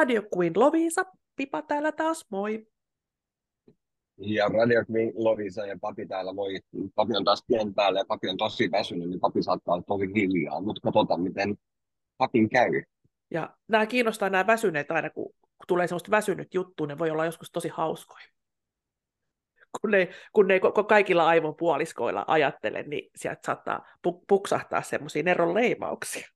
Radio Queen Lovisa, Pipa täällä taas, moi. Ja Radio Queen Lovisa ja Papi täällä, moi. Papi on taas tien päällä ja Papi on tosi väsynyt, niin Papi saattaa olla tosi hiljaa, mutta katsotaan, miten Papin käy. Ja nämä kiinnostaa nämä väsyneet aina, kun, kun tulee semmoista väsynyt juttu, ne voi olla joskus tosi hauskoja. Kun ne, kun ne koko kaikilla aivopuoliskoilla ajattele, niin sieltä saattaa puksahtaa semmoisia neron leimauksia.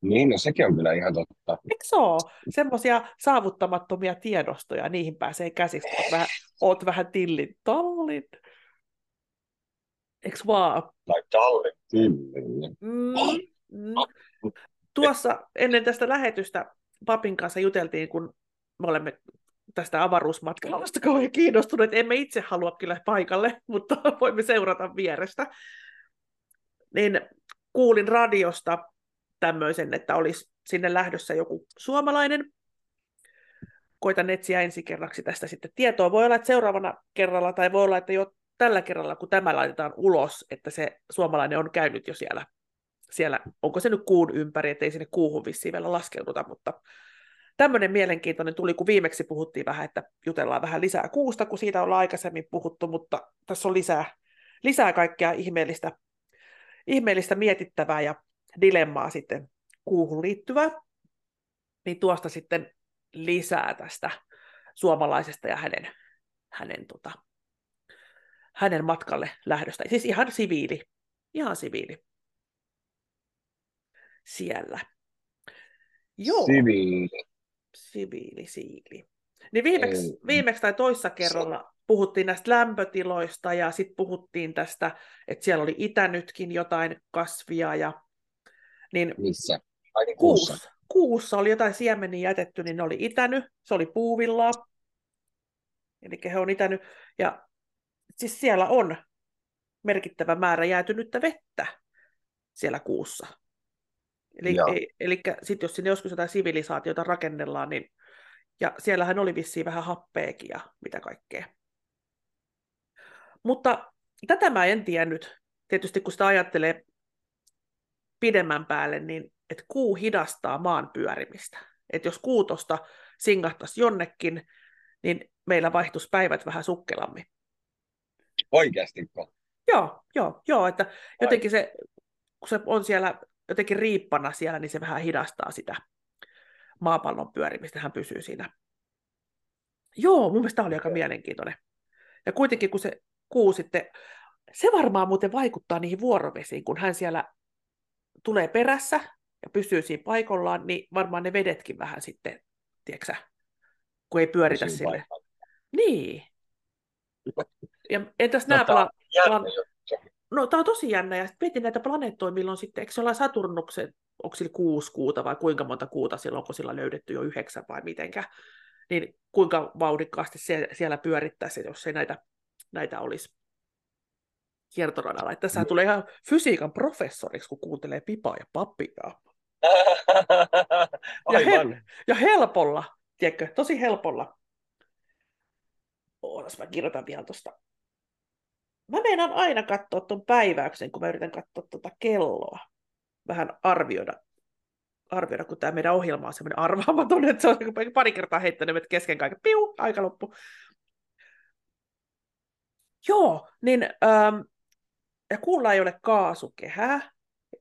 Niin, no sekin on kyllä ihan totta. Eikö se ole? Semmoisia saavuttamattomia tiedostoja, niihin pääsee käsistä. Oot vähän, oot vähän tillin tallin. Eikö vaan? Tai tallin tillin. Mm, mm. Tuossa ennen tästä lähetystä papin kanssa juteltiin, kun me olemme tästä avaruusmatkailusta kauhean kiinnostuneet. Emme itse halua kyllä paikalle, mutta voimme seurata vierestä. Niin kuulin radiosta tämmöisen, että olisi sinne lähdössä joku suomalainen. Koitan etsiä ensi kerraksi tästä sitten tietoa. Voi olla, että seuraavana kerralla, tai voi olla, että jo tällä kerralla, kun tämä laitetaan ulos, että se suomalainen on käynyt jo siellä, siellä onko se nyt kuun ympäri, ettei sinne kuuhun vissiin vielä laskeuduta, mutta tämmöinen mielenkiintoinen tuli, kun viimeksi puhuttiin vähän, että jutellaan vähän lisää kuusta, kun siitä ollaan aikaisemmin puhuttu, mutta tässä on lisää, lisää kaikkea ihmeellistä, ihmeellistä mietittävää ja dilemmaa sitten kuuhun liittyvää, niin tuosta sitten lisää tästä suomalaisesta ja hänen, hänen, tota, hänen matkalle lähdöstä. Siis ihan siviili, ihan siviili siellä. Joo. Siviili. Siviili, siviili. Niin viimeksi, viimeksi tai toissa kerralla puhuttiin näistä lämpötiloista ja sitten puhuttiin tästä, että siellä oli itänytkin jotain kasvia ja niin Missä? Ai niin kuussa. kuussa. Kuussa oli jotain siemeniä jätetty, niin ne oli itänyt, se oli puuvillaa. Eli he on itänyt. Ja siis siellä on merkittävä määrä jäätynyttä vettä siellä kuussa. Eli, ei, eli sitten jos sinne joskus jotain sivilisaatiota rakennellaan, niin ja siellähän oli vissiin vähän happeekin ja mitä kaikkea. Mutta tätä mä en tiennyt. Tietysti kun sitä ajattelee pidemmän päälle, niin että kuu hidastaa maan pyörimistä. Että jos kuutosta singahtaisi jonnekin, niin meillä vaihtuisi päivät vähän sukkelammin. Oikeastiko? Joo, joo, joo, että jotenkin se, kun se on siellä jotenkin riippana siellä, niin se vähän hidastaa sitä maapallon pyörimistä, hän pysyy siinä. Joo, mun mielestä tämä oli aika mielenkiintoinen. Ja kuitenkin kun se kuu sitten, se varmaan muuten vaikuttaa niihin vuorovesiin, kun hän siellä tulee perässä ja pysyy siinä paikallaan, niin varmaan ne vedetkin vähän sitten, tiedätkö kun ei pyöritä Pysyy sille. Paikalla. Niin. Ja entäs no, nämä pala- plan- No tämä on tosi jännä, ja mietin näitä planeettoja, milloin sitten, eikö se olla Saturnuksen, onko sillä kuusi kuuta vai kuinka monta kuuta silloin, onko sillä löydetty jo yhdeksän vai mitenkä, niin kuinka vauhdikkaasti siellä pyörittäisi, jos ei näitä, näitä olisi kiertoradalla. Että tässä mm. tulee ihan fysiikan professoriksi, kun kuuntelee pipaa ja pappia. ja, he, ja helpolla, tiedätkö, tosi helpolla. Ootas, mä kirjoitan vielä tuosta. Mä meinaan aina katsoa tuon päiväyksen, kun mä yritän katsoa tuota kelloa. Vähän arvioida, arvioida kun tämä meidän ohjelma on semmoinen arvaamaton, että se on pari kertaa heittänyt kesken kaiken. Piu, aika loppu. Joo, niin ähm, ja kuulla ei ole kaasukehää,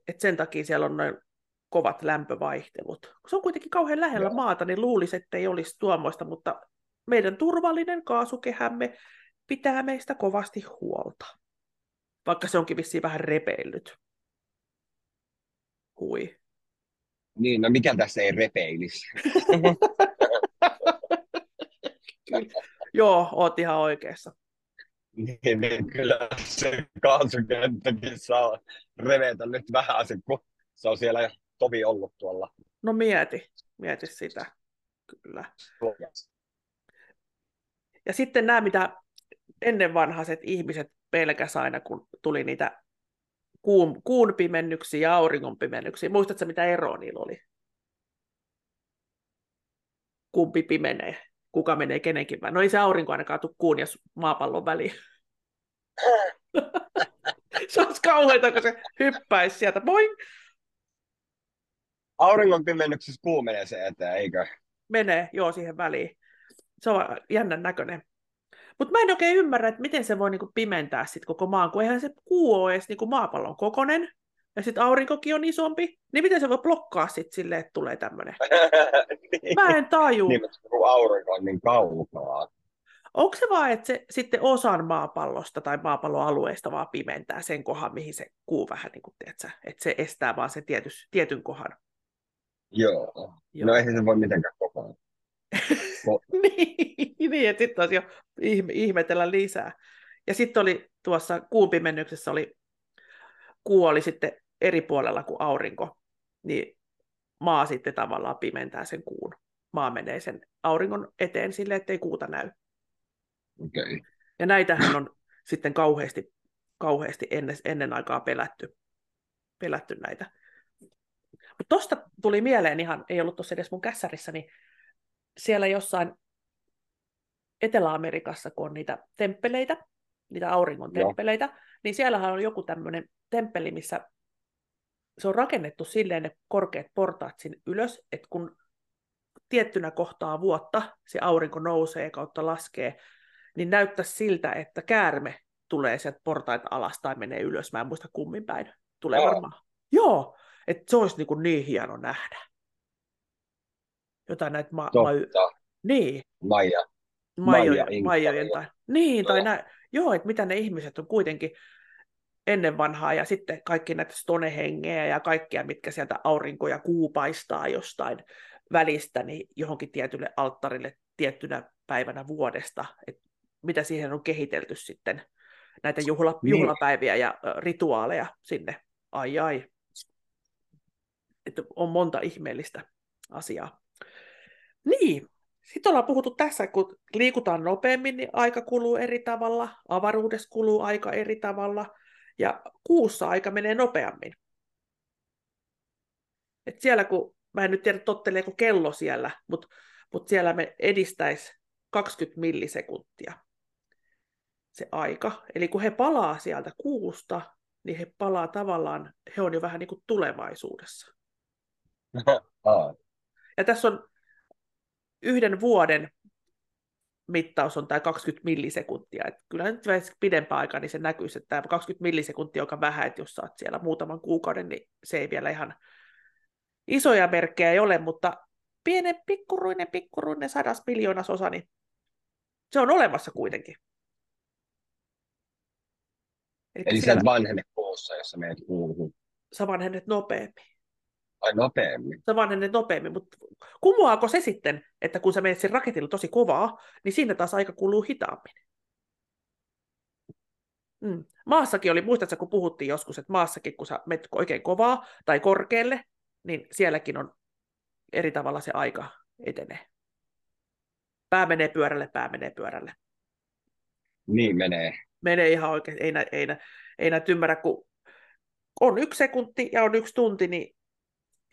että sen takia siellä on noin kovat lämpövaihtelut. Kun se on kuitenkin kauhean lähellä Joo. maata, niin luulisi, että ei olisi tuommoista, mutta meidän turvallinen kaasukehämme pitää meistä kovasti huolta. Vaikka se onkin vissiin vähän repeillyt. Hui. Niin, no mikä tässä ei repeilisi? Joo, oot ihan oikeassa. Niin, niin kyllä se kaasukenttäkin saa revetä nyt vähän, kun se on siellä tovi ollut tuolla. No mieti, mieti sitä, kyllä. Ja sitten nämä, mitä ennen vanhaiset ihmiset pelkäs aina, kun tuli niitä kuun, kuun pimennyksiä ja auringon pimennyksiä. Muistatko, mitä eroa niillä oli? Kumpi pimenee? Kuka menee kenenkin vai. No ei se aurinko ainakaan tule kuun ja maapallon väliin. se olisi kauheita, kun se hyppäisi sieltä. Boing! Auringon pimennyksessä kuu menee se eteen, eikö? menee, joo, siihen väliin. Se on jännän näköinen. Mutta mä en oikein ymmärrä, että miten se voi niinku pimentää sit koko maan, kun eihän se kuu ole edes niinku maapallon kokonen, ja sitten aurinkokin on isompi, niin miten se voi blokkaa sitten silleen, että tulee tämmöinen? niin. Mä en taju. Niin, kun aurinko on niin kaukaa. Onko se vaan, että se sitten osan maapallosta tai maapallon alueesta vaan pimentää sen kohan, mihin se kuu vähän, niin kuin, tiedätkö, että se estää vaan sen tietys, tietyn kohan? Joo. Joo. No eihän se voi mitenkään koko ajan. Niin, niin, että sitten taisi jo ihme, ihmetellä lisää. Ja sitten oli tuossa kuun pimennyksessä oli, kuu oli sitten eri puolella kuin aurinko, niin maa sitten tavallaan pimentää sen kuun. Maa menee sen auringon eteen sille, ettei kuuta näy. Okay. Ja näitähän on sitten kauheasti, kauheasti ennen, ennen aikaa pelätty, pelätty näitä. Mutta tosta tuli mieleen ihan, ei ollut tuossa edes mun kässärissä, niin siellä jossain Etelä-Amerikassa, kun on niitä temppeleitä, niitä auringon Joo. temppeleitä, niin siellähän on joku tämmöinen temppeli, missä se on rakennettu silleen ne korkeat portaat sinne ylös, että kun tiettynä kohtaa vuotta se aurinko nousee kautta laskee, niin näyttäisi siltä, että käärme tulee sieltä portaita alas tai menee ylös. Mä en muista kummin päin. Tulee Joo. varmaan. Joo, että se olisi niin, niin hieno nähdä. Jotain näitä ma- ma- niin, Maija. Maija Maijojen Inkka. tai, niin, tai nä, joo, että mitä ne ihmiset on kuitenkin ennen vanhaa, ja sitten kaikki näitä stonehengeä ja kaikkia, mitkä sieltä aurinko ja kuu paistaa jostain välistä, niin johonkin tietylle alttarille tiettynä päivänä vuodesta, että mitä siihen on kehitelty sitten, näitä juhla, Niin. juhlapäiviä ja rituaaleja sinne, ai ai, että on monta ihmeellistä asiaa. Niin, sitten ollaan puhuttu tässä, kun liikutaan nopeammin, niin aika kuluu eri tavalla, avaruudessa kuluu aika eri tavalla, ja kuussa aika menee nopeammin. Et siellä kun, mä en nyt tiedä totteleeko kello siellä, mutta mut siellä me edistäisi 20 millisekuntia se aika. Eli kun he palaa sieltä kuusta, niin he palaa tavallaan, he on jo vähän niin kuin tulevaisuudessa. Ja tässä on yhden vuoden mittaus on tämä 20 millisekuntia. Et kyllä nyt vähän pidempään aikaa, niin se näkyisi, että tämä 20 millisekuntia, joka vähän, että jos sä oot siellä muutaman kuukauden, niin se ei vielä ihan isoja merkkejä ei ole, mutta pienen pikkuruinen, pikkuruinen sadas miljoonas osa, niin se on olemassa kuitenkin. Eli sä siellä et vanhene kuussa, jos sä meet kuuhun. sä vanhennet nopeammin. Ai nopeammin. Sä vanhennet nopeammin, mutta kumoaako se sitten, että kun sä menet sen raketilla tosi kovaa, niin siinä taas aika kuluu hitaammin? Mm. Maassakin oli, muistatko kun puhuttiin joskus, että maassakin kun sä menet oikein kovaa tai korkealle, niin sielläkin on eri tavalla se aika etenee. Pää menee pyörälle, pää menee pyörälle. Niin menee. Menee ihan oikein, ei, nä, ei, nä, ei näitä ymmärrä, kun on yksi sekunti ja on yksi tunti, niin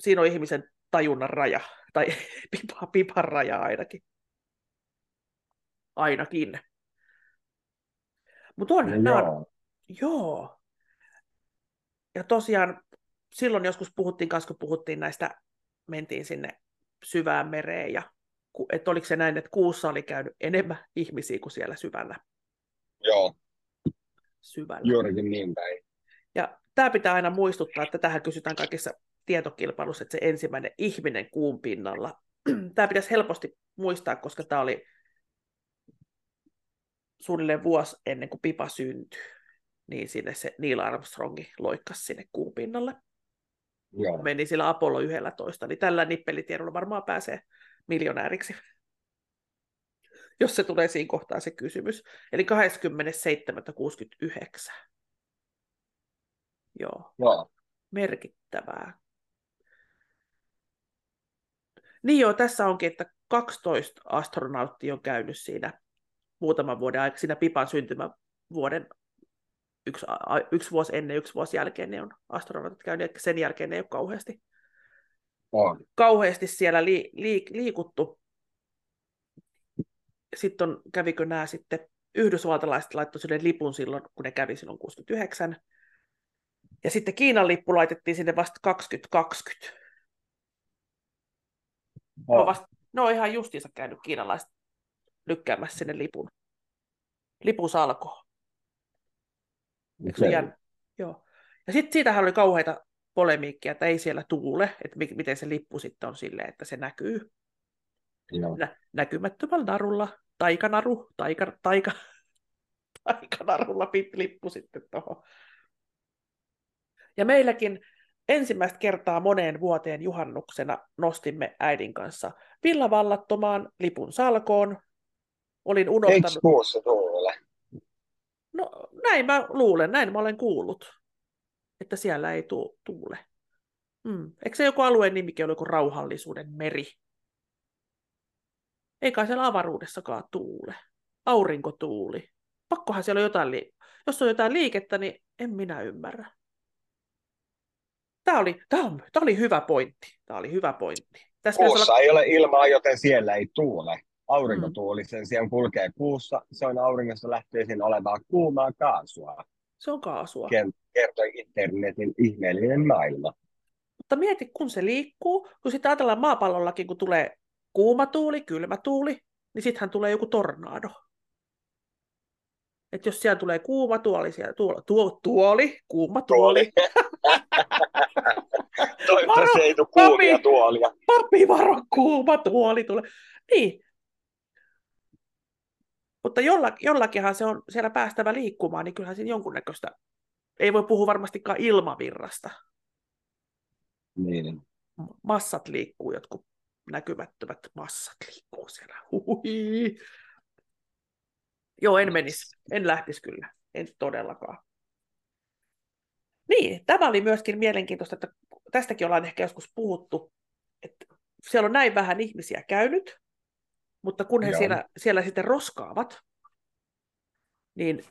siinä on ihmisen tajunnan raja, tai pipa, pipan raja ainakin. Ainakin. Mutta on, No nämä on, joo. joo. Ja tosiaan silloin joskus puhuttiin kanssa, kun puhuttiin näistä, mentiin sinne syvään mereen, ja että oliko se näin, että kuussa oli käynyt enemmän ihmisiä kuin siellä syvällä. Joo, syvällä. juurikin niin päin. Ja tämä pitää aina muistuttaa, että tähän kysytään kaikissa tietokilpailussa, että se ensimmäinen ihminen kuun pinnalla. Tämä pitäisi helposti muistaa, koska tämä oli suunnilleen vuosi ennen kuin Pipa syntyi. Niin sinne se Neil Armstrongi loikkasi sinne kuun pinnalle. Joo. Meni sillä Apollo 11, niin tällä nippelitiedolla varmaan pääsee miljonääriksi. Jos se tulee siinä kohtaa se kysymys. Eli 27.69. Joo. Joo. merkittävää. Niin joo, tässä onkin, että 12 astronauttia on käynyt siinä muutaman vuoden aikana, siinä Pipan syntymävuoden yksi, yksi vuosi ennen, yksi vuosi jälkeen ne on astronautit käynyt, ja sen jälkeen ne ei ole kauheasti, On. kauheasti siellä li, li, liikuttu. Sitten on, kävikö nämä sitten, yhdysvaltalaiset laittoi sille lipun silloin, kun ne kävi silloin 69, ja sitten Kiinan lippu laitettiin sinne vasta 2020. On On. vasta, Ne on ihan justiinsa käynyt kiinalaiset lykkäämässä sinne lipun. Lipusalkoon. Eikö se Okei. jännä? Joo. Ja sitten siitähän oli kauheita polemiikkia, että ei siellä tuule, että mi- miten se lippu sitten on silleen, että se näkyy Joo. nä- näkymättömällä narulla, taikanaru, taika, taika, taikanarulla pit lippu sitten tuohon. Ja meilläkin ensimmäistä kertaa moneen vuoteen juhannuksena nostimme äidin kanssa villavallattomaan lipun salkoon. Olin Eikö unohtanut, no näin mä luulen, näin mä olen kuullut, että siellä ei tu- tuule. Mm. Eikö se joku alueen nimikin ole joku rauhallisuuden meri? Eikä siellä avaruudessakaan tuule. Aurinkotuuli. Pakkohan siellä on jotain, li- jos on jotain liikettä, niin en minä ymmärrä. Tämä oli, tämä, on, tämä oli hyvä pointti. Tämä oli hyvä pointti. Tässä Kuussa olla, ei ole ilmaa, joten siellä ei tuule. Aurinkotuuli sen sijaan kulkee kuussa. Se on auringosta lähtöisin olevaa kuumaa kaasua, se on kaasua. ker- kertoi internetin ihmeellinen maailma. Mutta mieti, kun se liikkuu, kun sitten ajatellaan maapallollakin, kun tulee kuuma tuuli, kylmä tuuli, niin sittenhän tulee joku tornado. Että jos siellä tulee kuuma tuoli, siellä tuo, tuo, tuoli, kuuma tuoli, Toivottavasti Varo, ei tule kuumia papi! tuolia. papi varo, kuuma tuoli tulee. Niin. Mutta jolla, jollakinhan se on siellä päästävä liikkumaan, niin kyllähän siinä jonkunnäköistä, ei voi puhua varmastikaan ilmavirrasta. Niin. Massat liikkuu, jotkut näkymättömät massat liikkuu siellä. Hui. Joo, en menisi. En lähtisi kyllä. En todellakaan. Niin, tämä oli myöskin mielenkiintoista, että tästäkin ollaan ehkä joskus puhuttu, että siellä on näin vähän ihmisiä käynyt, mutta kun he Joo. siellä, siellä sitten roskaavat, niin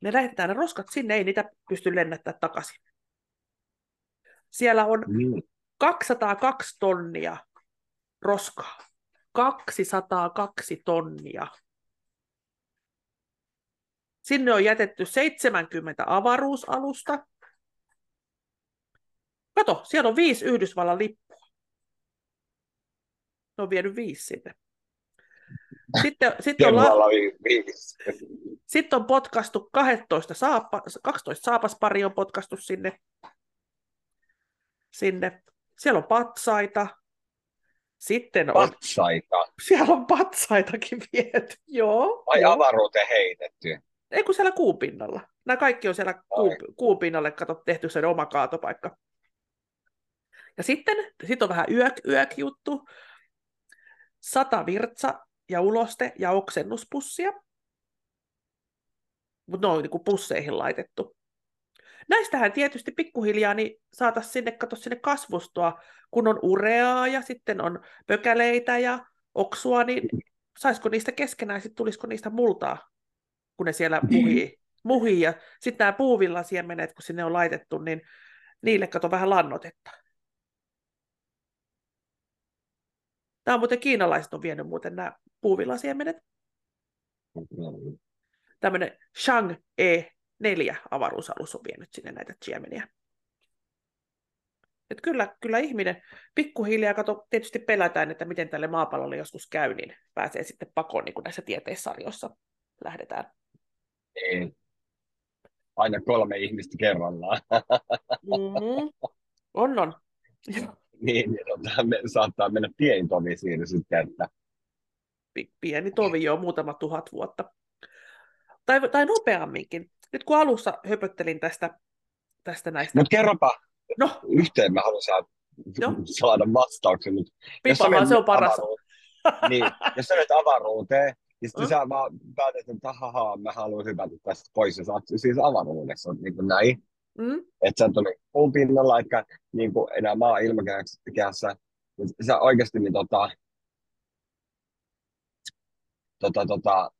ne lähetetään ne roskat sinne, ei niitä pysty lennättää takaisin. Siellä on Niin. 202 tonnia roskaa. 202 tonnia. Sinne on jätetty 70 avaruusalusta. Kato, siellä on viisi Yhdysvallan lippua. Ne on vienyt viisi sinne. Sitten, sitten, on, la, sitten on potkastu 12, saapa, 12 saapaspari on potkastu sinne. sinne. Siellä on patsaita. Sitten on, Patsaita. siellä on patsaitakin viety. Joo. Vai joo. avaruuteen heitetty. Ei kun siellä kuupinnalla. Nämä kaikki on siellä kuu, Ai. kuupinnalle kato, tehty sen oma kaatopaikka. Ja sitten sit on vähän yök, yök juttu. Sata virtsa ja uloste ja oksennuspussia. Mutta ne on niin pusseihin laitettu. Näistähän tietysti pikkuhiljaa niin saataisiin sinne, kato sinne kasvustoa, kun on ureaa ja sitten on pökäleitä ja oksua, niin saisiko niistä keskenään, sitten tulisiko niistä multaa, kun ne siellä muhii. muhii. Ja sitten nämä puuvillasiemenet, kun sinne on laitettu, niin niille kato vähän lannotetta. Tämä on muuten kiinalaiset on vienyt muuten nämä puuvillasiemenet. Tämmöinen Shang E4 avaruusalus on vienyt sinne näitä siemeniä. Et kyllä, kyllä ihminen pikkuhiljaa, kato, tietysti pelätään, että miten tälle maapallolle joskus käy, niin pääsee sitten pakoon, niin kuin näissä tieteissarjoissa lähdetään. Ei. Aina kolme ihmistä kerrallaan. Mm-hmm. On, on. niin, niin tota, me, saattaa mennä pieni tovi siinä sitten, että Pi- Pieni tovi jo muutama tuhat vuotta. Tai, tai nopeamminkin. Nyt kun alussa höpöttelin tästä, tästä näistä... Mutta kerropa, No, yhteen mä haluan saada, Joo. saada vastauksen. Menet se on paras. avaruuteen- niin, jos sä menet avaruuteen, niin sitten Mm. sä vaan päätät, että haha, mä haluan hypätä tästä pois, ja sä oot siis avaruudessa, niin kuin näin. Mm? Että sä et ole puun pinnalla, etkä niin kuin enää maa ilmakehässä. Niin Sä oikeasti niin tota, tota, tota,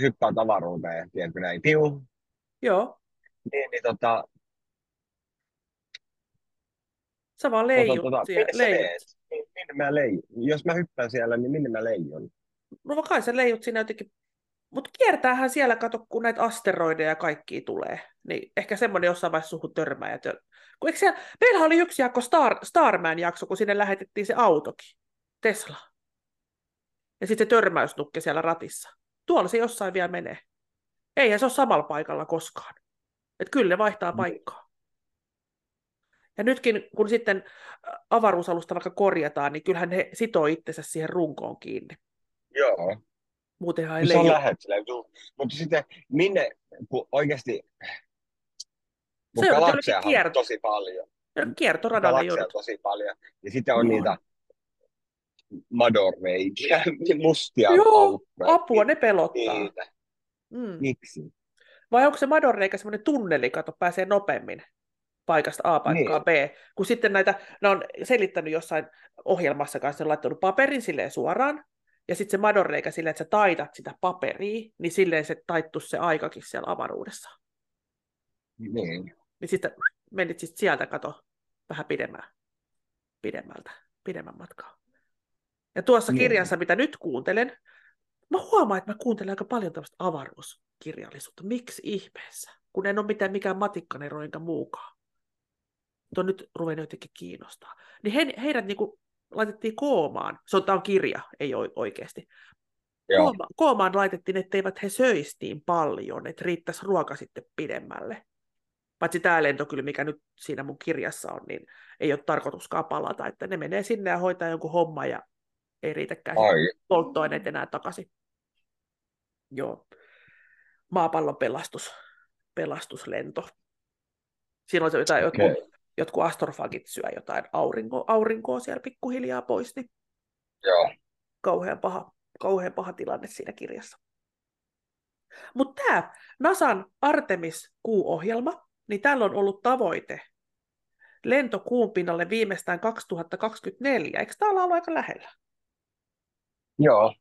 hyppäät avaruuteen, tiedätkö näin, piu, Joo, niin, niin tota, sä vaan tota, leijut tota, sä leijut. Min- Minne mä leijun? Jos mä hyppään siellä, niin minne mä leijun? No kai sä leijut siinä jotenkin. Mutta kiertäähän siellä, kato, kun näitä asteroideja ja kaikki tulee. Niin ehkä semmoinen jossain vaiheessa suhun törmää. Ja tö... Kun eikö siellä, meillä oli yksi jakso, Star, Starman-jakso, kun sinne lähetettiin se autokin, Tesla. Ja sitten se törmäysnukke siellä ratissa. Tuolla se jossain vielä menee. Eihän se ole samalla paikalla koskaan. Että kyllä ne vaihtaa paikkaa. Ja nytkin, kun sitten avaruusalusta vaikka korjataan, niin kyllähän he sitoo itsensä siihen runkoon kiinni. Joo. Muutenhan ei Se on lähet Mutta sitten minne, kun oikeasti, kun Se on galakseja jollekin on kiert- tosi paljon. On joudut. tosi paljon. Ja sitten on Joo. niitä madorreikiä, mustia Joo, aukkoja. apua, ne pelottaa. Niitä. Mm. Miksi? Vai onko se madonreikä semmoinen tunneli, kato, pääsee nopeammin paikasta A paikkaan Niin. B, kun sitten näitä, ne on selittänyt jossain ohjelmassa kanssa, ne on laittanut paperin silleen suoraan, ja sitten se madonreikä silleen, että sä taitat sitä paperia, niin silleen se taittuu se aikakin siellä avaruudessa. Niin. Niin sitten menit sitten sieltä, kato, vähän pidemmän, pidemmältä, pidemmän matkaa. Ja tuossa Niin. kirjassa, mitä nyt kuuntelen, mä huomaan, että mä kuuntelen aika paljon tämmöistä avaruuskirjallisuutta. Miksi ihmeessä? Kun en ole mitään mikään matikkanero enkä muukaan. On nyt ruvennut jotenkin kiinnostaa. Niin he, heidät niinku laitettiin koomaan. Se on, on kirja, ei oi- oikeasti. Joo. Kooma, koomaan laitettiin, etteivät he söisi niin paljon, että riittäisi ruoka sitten pidemmälle. Paitsi tämä lento kyllä, mikä nyt siinä mun kirjassa on, niin ei ole tarkoituskaan palata, että ne menee sinne ja hoitaa jonkun homma ja ei riitäkään polttoaineet enää takaisin. Joo. Maapallon pelastus, pelastuslento. Siinä on se jotain, okei. jotkut, jotkut astrofagit syö jotain aurinko, aurinkoa siellä pikkuhiljaa pois, niin Joo. kauhean paha, kauhean paha tilanne siinä kirjassa. Mutta tämä NASAn Artemis-kuuohjelma, niin täällä on ollut tavoite lento kuun pinnalle viimeistään 2024. Eikö tämä ollut aika lähellä? Joo.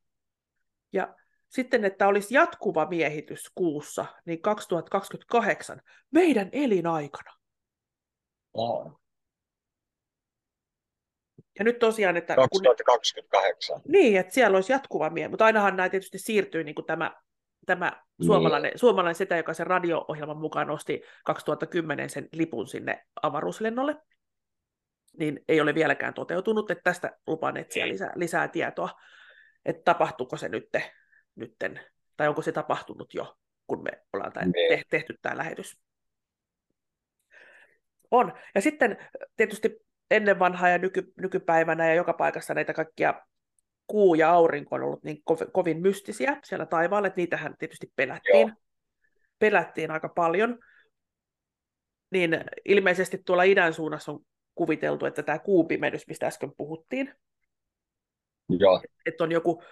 Ja sitten, että olisi jatkuva miehitys kuussa, niin 2028 meidän elinaikana. Aa. Ja nyt tosiaan, että kun, 2028. niin, että siellä olisi jatkuva miehitys, mutta ainahan nämä tietysti siirtyy niin kuin tämä, tämä Niin. suomalainen, suomalainen setä, joka sen radio-ohjelman mukaan nosti 2010 sen lipun sinne avaruuslennolle, niin ei ole vieläkään toteutunut, että tästä lupaan etsiä lisää, lisää tietoa, että tapahtuuko se nytte, nytten, tai onko se tapahtunut jo, kun me ollaan tää, Niin. te, tehty tämä lähetys. On. Ja sitten tietysti ennen vanhaa ja nyky, nykypäivänä ja joka paikassa näitä kaikkia kuu ja aurinko on ollut niin kovin, kovin mystisiä siellä taivaalla, että niitähän tietysti pelättiin. Joo. Pelättiin aika paljon. Niin ilmeisesti tuolla idän suunnassa on kuviteltu, että tämä kuupimedys, mistä äsken puhuttiin, Joo. että on joku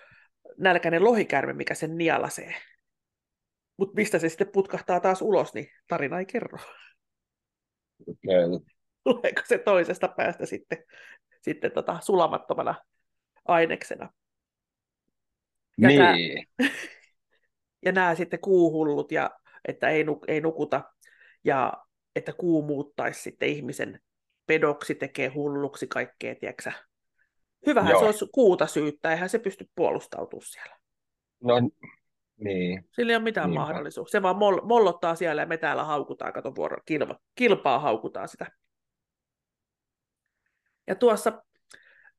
nälkäinen lohikärme, mikä sen nielasee. Mutta mistä se sitten putkahtaa taas ulos, niin tarina ei kerro. Tuleeko se toisesta päästä sitten, sitten tota sulamattomana aineksena. Ja Niin. ja nämä sitten kuuhullut, ja että ei, ei nukuta, ja että kuu muuttaisi sitten ihmisen pedoksi, tekee hulluksi kaikkea, tiedätkö Hyvähän Joo. se olisi kuuta syyttää, eihän se pysty puolustautumaan siellä. No, niin. Sillä ei ole mitään Niinpä. mahdollisuuksia. Se vaan moll- mollottaa siellä ja me täällä haukutaan, kato vuoro, kilpa, kilpaa haukutaan sitä. Ja tuossa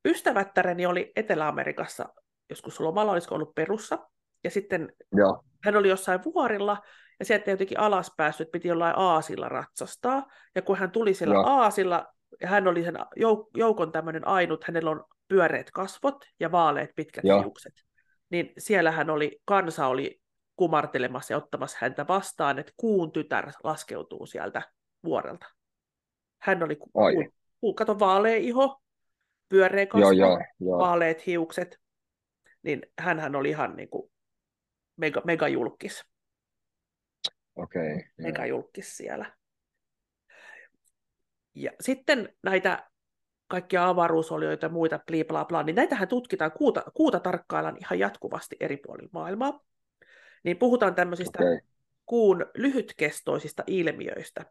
ystävättäreni oli Etelä-Amerikassa joskus lomalla, olisiko ollut Perussa, ja sitten Joo. hän oli jossain vuorilla, ja sieltä jotenkin alas päässyt, että piti jollain aasilla ratsastaa. Ja kun hän tuli sillä Joo. aasilla, ja hän oli sen jouk- joukon tämmöinen ainut, hänellä on pyöreät kasvot ja vaaleat pitkät Joo. hiukset. Niin siellä hän oli, kansa oli kumartelemassa ja ottamassa häntä vastaan, että kuun tytär laskeutuu sieltä vuorelta. Hän oli, ku, ku, ku, kato, vaalea iho, pyöreä kasvo, joo, joo. vaaleat hiukset, niin hän oli ihan niin kuin mega, megajulkis, Okei. joo. megajulkis siellä. Ja sitten näitä kaikkia avaruusolioita ja muita, bla bla bla, niin näitähän tutkitaan, kuuta, kuuta tarkkaillaan ihan jatkuvasti eri puolilla maailmaa. Niin puhutaan tämmöisistä Okei. kuun lyhytkestoisista ilmiöistä,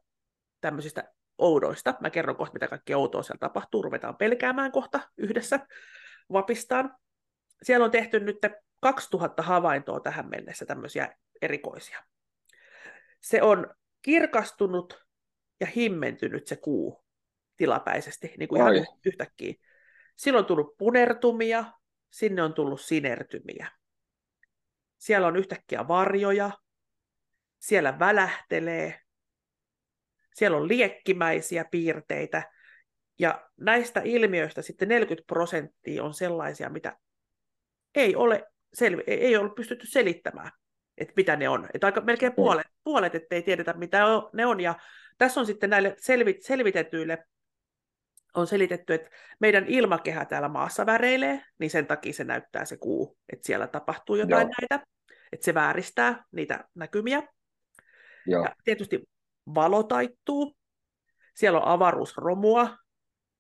tämmöisistä oudoista. Mä kerron kohta, mitä kaikkea outoa siellä tapahtuu. Ruvetaan pelkäämään kohta yhdessä vapistaan. Siellä on tehty nyt 2000 havaintoa tähän mennessä, tämmöisiä erikoisia. Se on kirkastunut ja himmentynyt se kuu tilapäisesti, niin kuin ihan Oi. yhtäkkiä. Silloin on tullut punertumia, sinne on tullut sinertymiä. Siellä on yhtäkkiä varjoja, siellä välähtelee, siellä on liekkimäisiä piirteitä, ja näistä ilmiöistä sitten 40 prosenttia on sellaisia, mitä ei ole, selvi- ei ole pystytty selittämään, että mitä ne on. Että aika melkein puolet, puolet ettei tiedetä, mitä ne on. Ja tässä on sitten näille selvi- selvitetyille on selitetty, että meidän ilmakehä täällä maassa väreilee, niin sen takia se näyttää se kuu, että siellä tapahtuu jotain Joo. näitä, että se vääristää niitä näkymiä. Joo. Ja tietysti valo taittuu, siellä on avaruusromua,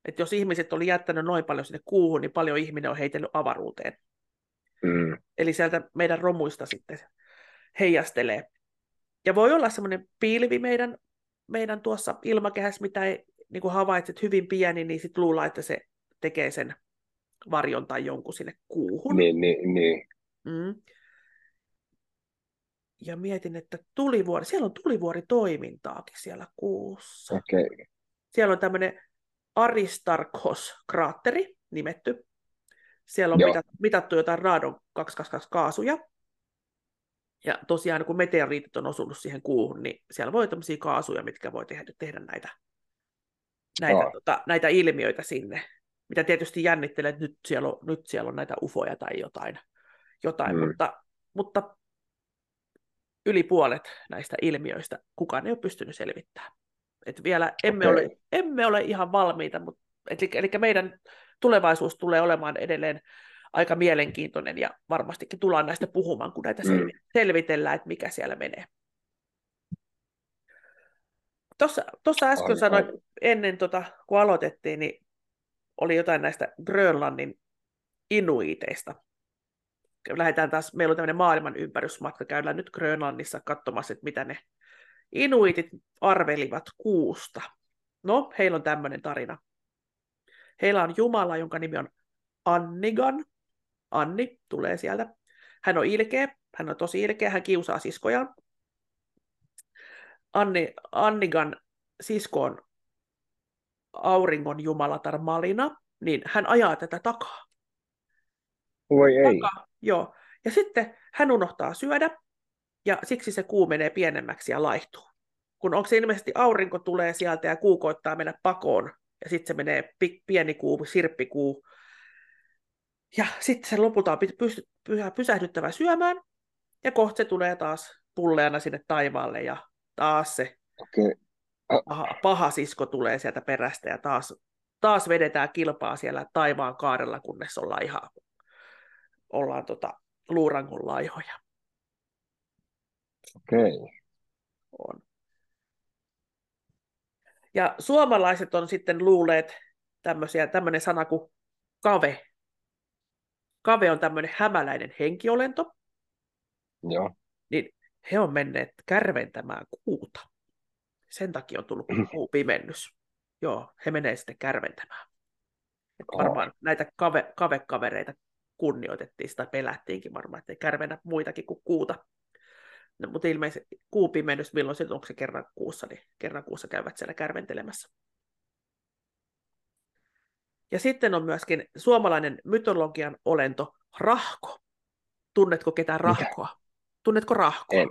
että jos ihmiset oli jättänyt noin paljon sinne kuuhun, niin paljon ihminen on heitellyt avaruuteen. Mm. Eli sieltä meidän romuista sitten heijastelee. Ja voi olla semmoinen pilvi meidän, meidän tuossa ilmakehässä, mitä ei niin kuin havaitset hyvin pieni, niin sitten luullaan, että se tekee sen varjon tai jonkun sinne kuuhun. Niin, niin, niin. Mm. Ja mietin, että tulivuori, siellä on tulivuoritoimintaakin siellä kuussa. Okei. Okay. Siellä on tämmöinen Aristarchos-kraatteri nimetty. Siellä on Joo. mitat, mitattu jotain radon 222 kaasuja. Ja tosiaan kun meteoriitit on osunut siihen kuuhun, niin siellä voi tämmöisiä kaasuja, mitkä voi tehdä, tehdä näitä, näitä, Joo. tota, näitä ilmiöitä sinne. Mitä tietysti jännittelee, että nyt siellä on, nyt siellä on näitä ufoja tai jotain, jotain Mm. mutta, mutta yli puolet näistä ilmiöistä kukaan ei ole pystynyt selvittämään. Et vielä emme, Okei. ole, emme ole ihan valmiita, mutta, eli, eli meidän tulevaisuus tulee olemaan edelleen aika mielenkiintoinen ja varmastikin tullaan näistä puhumaan, kun näitä Mm. selvi- selvitellään, että mikä siellä menee. Tuossa, äsken Aivan, sanoin, ennen tota, kun aloitettiin, niin oli jotain näistä Grönlannin inuiteista. Lähdetään taas, meillä on tämmöinen maailman ympärysmatka, käydään nyt Grönlannissa katsomassa, että mitä ne inuitit arvelivat kuusta. No, heillä on tämmöinen tarina. Heillä on Jumala, jonka nimi on Annigan. Anni tulee sieltä. Hän on ilkeä, hän on tosi ilkeä, hän kiusaa siskojaan. Anni, Annigan sisko on auringon jumalatar Malina, niin hän ajaa tätä takaa. Voi ei. takaa. Joo. Ja sitten hän unohtaa syödä, ja siksi se kuu menee pienemmäksi ja laihtuu. Kun onko se ilmeisesti aurinko tulee sieltä ja kuu koittaa mennä pakoon, ja sitten se menee pi- pieni kuu, sirppikuu. Ja sitten se lopulta on pysähdyttävä syömään, ja kohta se tulee taas pulleana sinne taivaalle, ja taas se Okei. paha, paha sisko tulee sieltä perästä, ja taas, taas vedetään kilpaa siellä taivaan kaarella, kunnes ollaan ihan ollaan tota, luurangon laihoja. Okei. On. Ja suomalaiset on sitten luulleet tämmöisiä, tämmöinen sana kuin kave. Kave on tämmöinen hämäläinen henkiolento, Joo. He on menneet kärventämään kuuta. Sen takia on tullut kuupimennys. Joo, he menee sitten kärventämään. Et Aa. varmaan näitä kave, kavekavereita kunnioitettiin tai pelättiinkin varmaan, että ei kärvennä muitakin kuin kuuta. No, mutta ilmeisesti kuupimennys, milloin se, onko se kerran kuussa, niin kerran kuussa käyvät siellä kärventelemässä. Ja sitten on myöskin suomalainen mytologian olento rahko. Tunnetko ketään Mikä? Tunnetko rahkoa? En.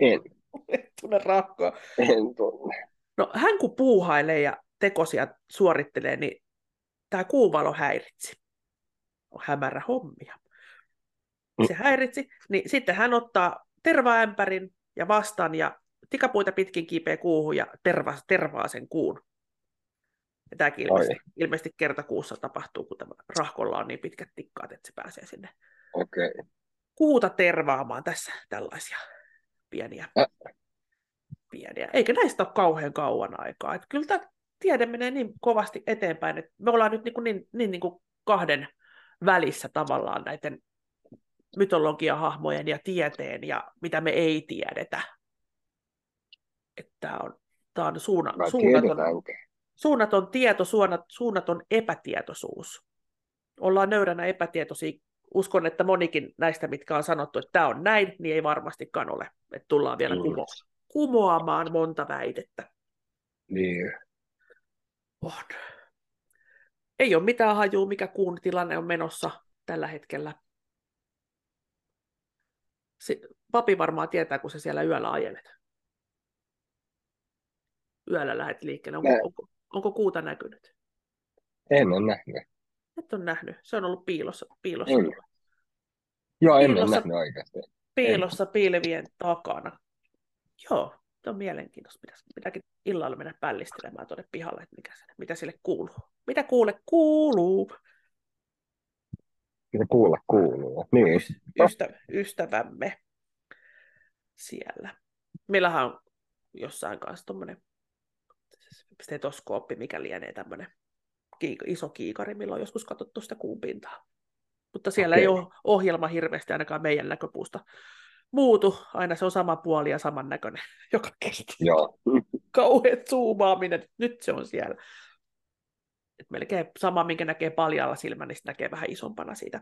En. Et tunne rahkoa. En tunne. No hän kun puuhailee ja tekosia suorittelee, niin tämä kuuvalo häiritsi. On hämärä hommia. Se häiritsi, niin sitten hän ottaa tervaämpärin ja vastaan ja tikapuita pitkin kiipeä kuuhun ja terva, tervaa sen kuun. Ja tämäkin ilmeisesti, ilmeisesti kertakuussa tapahtuu, kun tämä rahkolla on niin pitkät tikkaat, että se pääsee sinne Okei. Kuuta tervaamaan tässä tällaisia pieniä, pieniä. Eikä näistä ole kauhean kauan aikaa. Että kyllä tämä tiede menee niin kovasti eteenpäin, että me ollaan nyt niin, kuin niin, niin, niin kuin kahden välissä tavallaan näiden mytologiahahmojen ja tieteen ja mitä me ei tiedetä. Että tämä on, tämä on suuna, suunnaton, suunnaton tieto, suunnat, suunnaton epätietoisuus. Ollaan nöyränä epätietoisia. Uskon, että monikin näistä, mitkä on sanottu, että tämä on näin, niin ei varmastikaan ole. Että tullaan vielä kumo- kumoamaan monta väitettä. Niin. On. Ei ole mitään hajua, mikä kuun tilanne on menossa tällä hetkellä. Se, papi varmaan tietää, kun sä siellä yöllä ajelet. Yöllä lähdet liikkeelle. Onko, onko, onko kuuta näkynyt? En ole nähnyt. Et ole nähnyt. Se on ollut piilossa. piilossa. En. Joo, en Piilossa- ole nähnyt oikeasti. piilossa pilvien takana. Joo, se on mielenkiintoista. Pitäisi, pitääkin illalla mennä pällistelemään tuonne pihalle, että mikä se, mitä sille kuuluu. Mitä kuule kuuluu, Mitä kuulla kuuluu. Niin. Ystä, ystävämme siellä. Meillähän on jossain kanssa tuommoinen stetoskooppi, mikä lienee tämmöinen kiik- iso kiikari, millä on joskus katsottu sitä kuun pintaa. Mutta siellä ei Okei. ole ohjelma hirveästi ainakaan meidän näköpuusta muutu. Aina se on sama puoli ja samannäköinen joka kerta. Joo. Kauheat zoomaaminen. Nyt se on siellä. Et melkein sama, minkä näkee paljalla silmän, niin näkee vähän isompana siitä.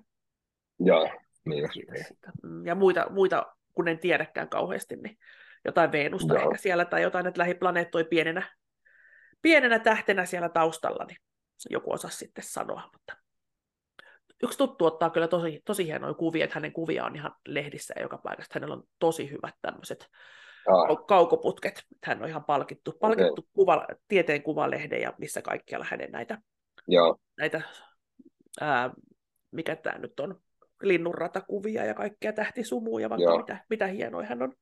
Joo. Niin siitä, niin. Mm, Ja muita, muita, kun en tiedäkään kauheasti, niin jotain Venusta Joo. ehkä siellä tai jotain, että lähiplaneettoi pienenä, pienenä tähtenä siellä taustalla, niin joku osaa sitten sanoa. Mutta yksi tuttu ottaa kyllä tosi, tosi hienoja kuvia, että hänen kuvia on ihan lehdissä ja joka paikasta. Hänellä on tosi hyvät tämmöiset Ah, kaukoputket. Hän on ihan palkittu, palkittu kuva, tieteen kuvalehde ja missä kaikkialla hänen näitä, joo. näitä ää, mikä tämä nyt on, linnunratakuvia ja kaikkea tähtisumuja, vaikka Joo. mitä, mitä hienoja hän on.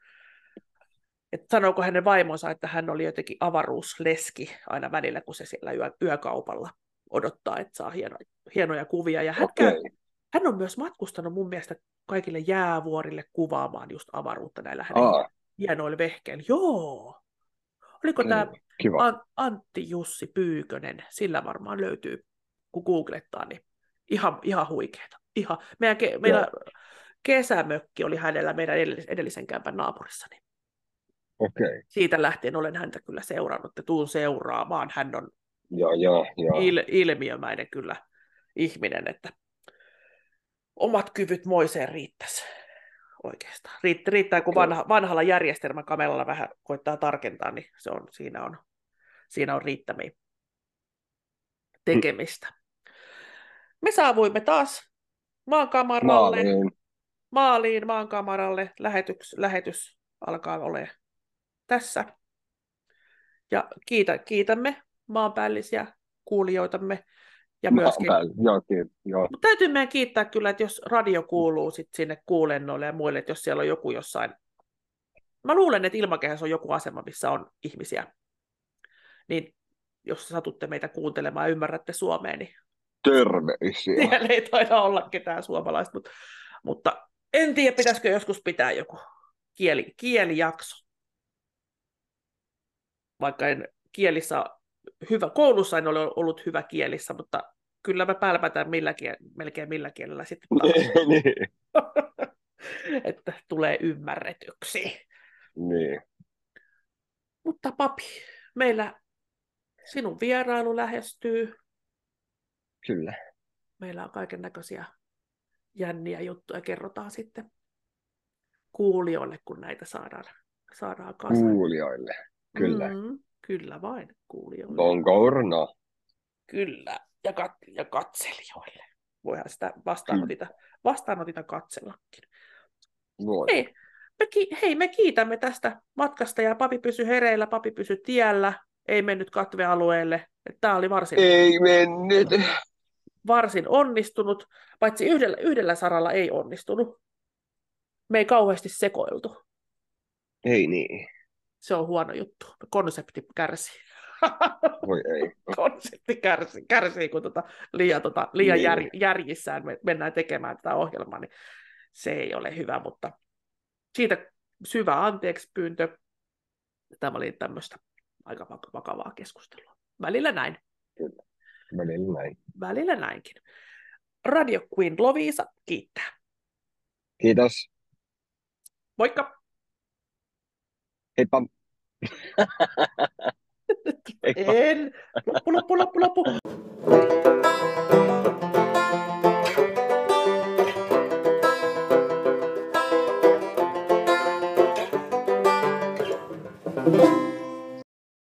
Et sanooko hänen vaimonsa, että hän oli jotenkin avaruusleski aina välillä, kun se siellä yö, yökaupalla odottaa, että saa hieno, hienoja kuvia. Ja hän, Okei. käy, hän on myös matkustanut mun mielestä kaikille jäävuorille kuvaamaan just avaruutta näillä hänen Ah, hienoilla vehkeillä. Joo! Oliko tämä. An- Antti Jussi Pyykönen, sillä varmaan löytyy, kun googlettaa, niin ihan, ihan huikeeta. Ihan. Meidän ke- meillä kesämökki oli hänellä meidän edellis- edellisen kämpän naapurissa, niin Okei. siitä lähtien olen häntä kyllä seurannut ja tuun seuraamaan. Hän on Joo, joo, joo. il- ilmiömäinen kyllä ihminen, että omat kyvyt moiseen riittäisi oikeastaan. Riitt- riittää, kun vanha, vanhalla järjestelmäkamelalla vähän koittaa tarkentaa, niin se on, siinä, on, siinä on riittämiä tekemistä. Me saavuimme taas maankamaralle, Maaliin. maaliin maankamaralle. Lähetys, lähetys alkaa olemaan tässä. Ja kiitä, kiitämme maanpäällisiä kuulijoitamme ja myöskin. Joo. Joo. Mutta täytyy meidän kiittää kyllä, että jos radio kuuluu sit sinne kuulennoille ja muille, että jos siellä on joku jossain... Mä luulen, että ilmakehässä on joku asema, missä on ihmisiä. Niin jos satutte meitä kuuntelemaan ja ymmärrätte Suomea, niin Terveisiä. siellä ei taida olla ketään suomalaista. Mutta, mutta en tiedä, pitäisikö joskus pitää joku kieli, kielijakso. Vaikka en kielissä hyvä, koulussa en ole ollut hyvä kielissä, mutta kyllä mä pälpätän millä kiel, melkein millä kielellä sitten taas. niin. että tulee ymmärretyksi. niin. Mutta papi, meillä sinun vierailu lähestyy. Kyllä. Meillä on kaiken näköisiä jänniä juttuja. Kerrotaan sitten kuulijoille, kun näitä saadaan, saadaan kasaan. Kuulijoille. Kyllä. Mm, kyllä vain kuulijoille. Bongo or no. Kyllä. Ja, kat- ja katselijoille. Voihan sitä vastaanotita, vastaanotita katsellakin. Voi. Hei me, ki- hei, me kiitämme tästä matkasta ja papi pysy hereillä, papi pysy tiellä, ei mennyt katvealueelle. Tämä oli varsin, Ei mennyt. varsin onnistunut, paitsi yhdellä, yhdellä saralla ei onnistunut. Me ei kauheasti sekoiltu. Ei niin. Se on huono juttu. Konsepti kärsii. Voi ei. Konsepti kärsii, kärsii kun tota, liian, tota, liian Niin. jär, järjissään me mennään tekemään tätä ohjelmaa, niin se ei ole hyvä, mutta siitä syvä anteeksi pyyntö. Tämä oli tämmöistä aika vak- vakavaa keskustelua. Välillä näin, Välillä näin. välillä näinkin. Radio Queen Loviisa kiittää. Kiitos. Moikka! Tepa. Tepa. El...